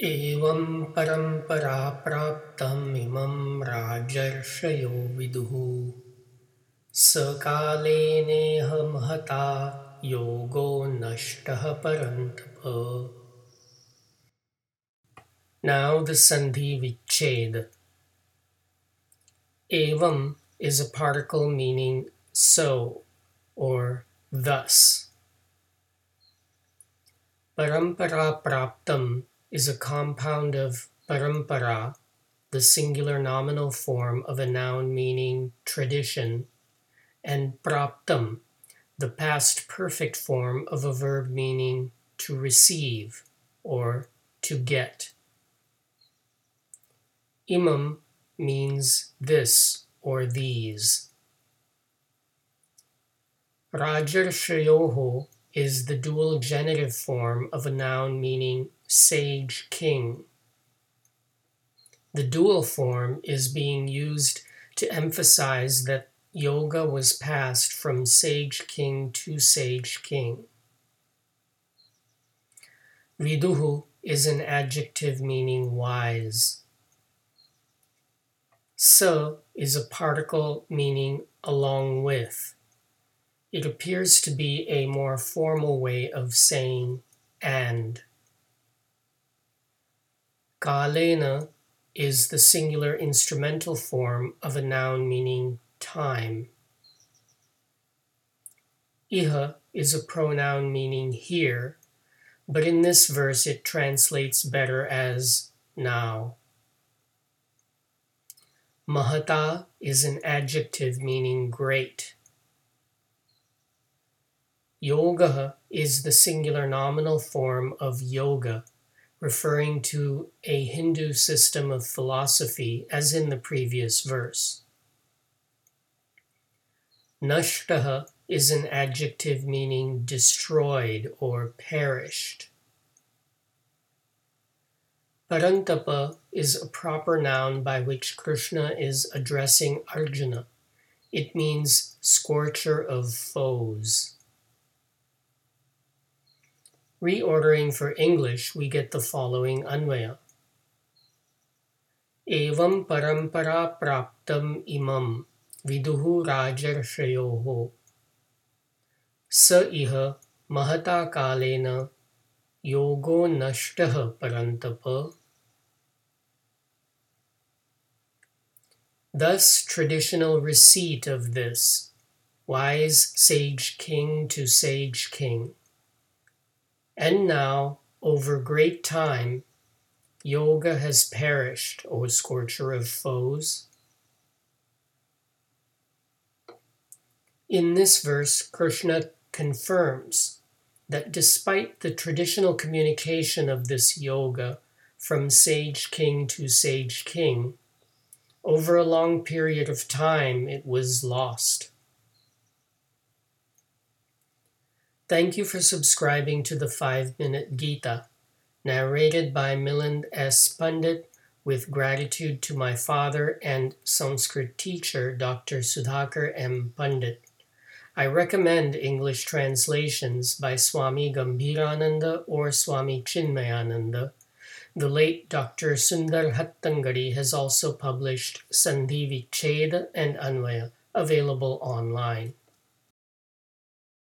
एवं परंपरा प्राप्त इमं राजर्षयो विदु। स कालेनेह महता योगो नष्ट परंत नाउ संधि विच्छेद एवं is a particle meaning so और दस परंपरा प्राप्तम is a compound of parampara, the singular nominal form of a noun meaning tradition, and praptam, the past perfect form of a verb meaning to receive or to get. Imam means this or these. Rajarshayoho is the dual genitive form of a noun meaning sage king. The dual form is being used to emphasize that yoga was passed from sage king to sage king. Viduhu is an adjective meaning wise. So is a particle meaning along with. It appears to be a more formal way of saying and. Kalena is the singular instrumental form of a noun meaning time. Iha is a pronoun meaning here, but in this verse it translates better as now. Mahata is an adjective meaning great. Yoga is the singular nominal form of yoga, referring to a Hindu system of philosophy, as in the previous verse. Nashtaha is an adjective meaning destroyed or perished. Parantapa is a proper noun by which Krishna is addressing Arjuna. It means scorcher of foes. Reordering for English, we get the following Anvaya. Evam parampara praptam imam viduhu rajarshayoho sa iha mahata kalena yogo nashtah parantapa Thus, traditional receipt of this wise sage king to sage king. And now, over great time, yoga has perished, O scorcher of foes. In this verse, Krishna confirms that despite the traditional communication of this yoga from sage king to sage king, over a long period of time, it was lost. Thank you for subscribing to the 5 Minute Gita, narrated by Milind S. Pandit, with gratitude to my father and Sanskrit teacher, Dr. Sudhakar M. Pandit. I recommend English translations by Swami Gambhirananda or Swami Chinmayananda the late Dr. Sundar Hattangadi has also published Sandhi Vicheda and Anvaya, available online.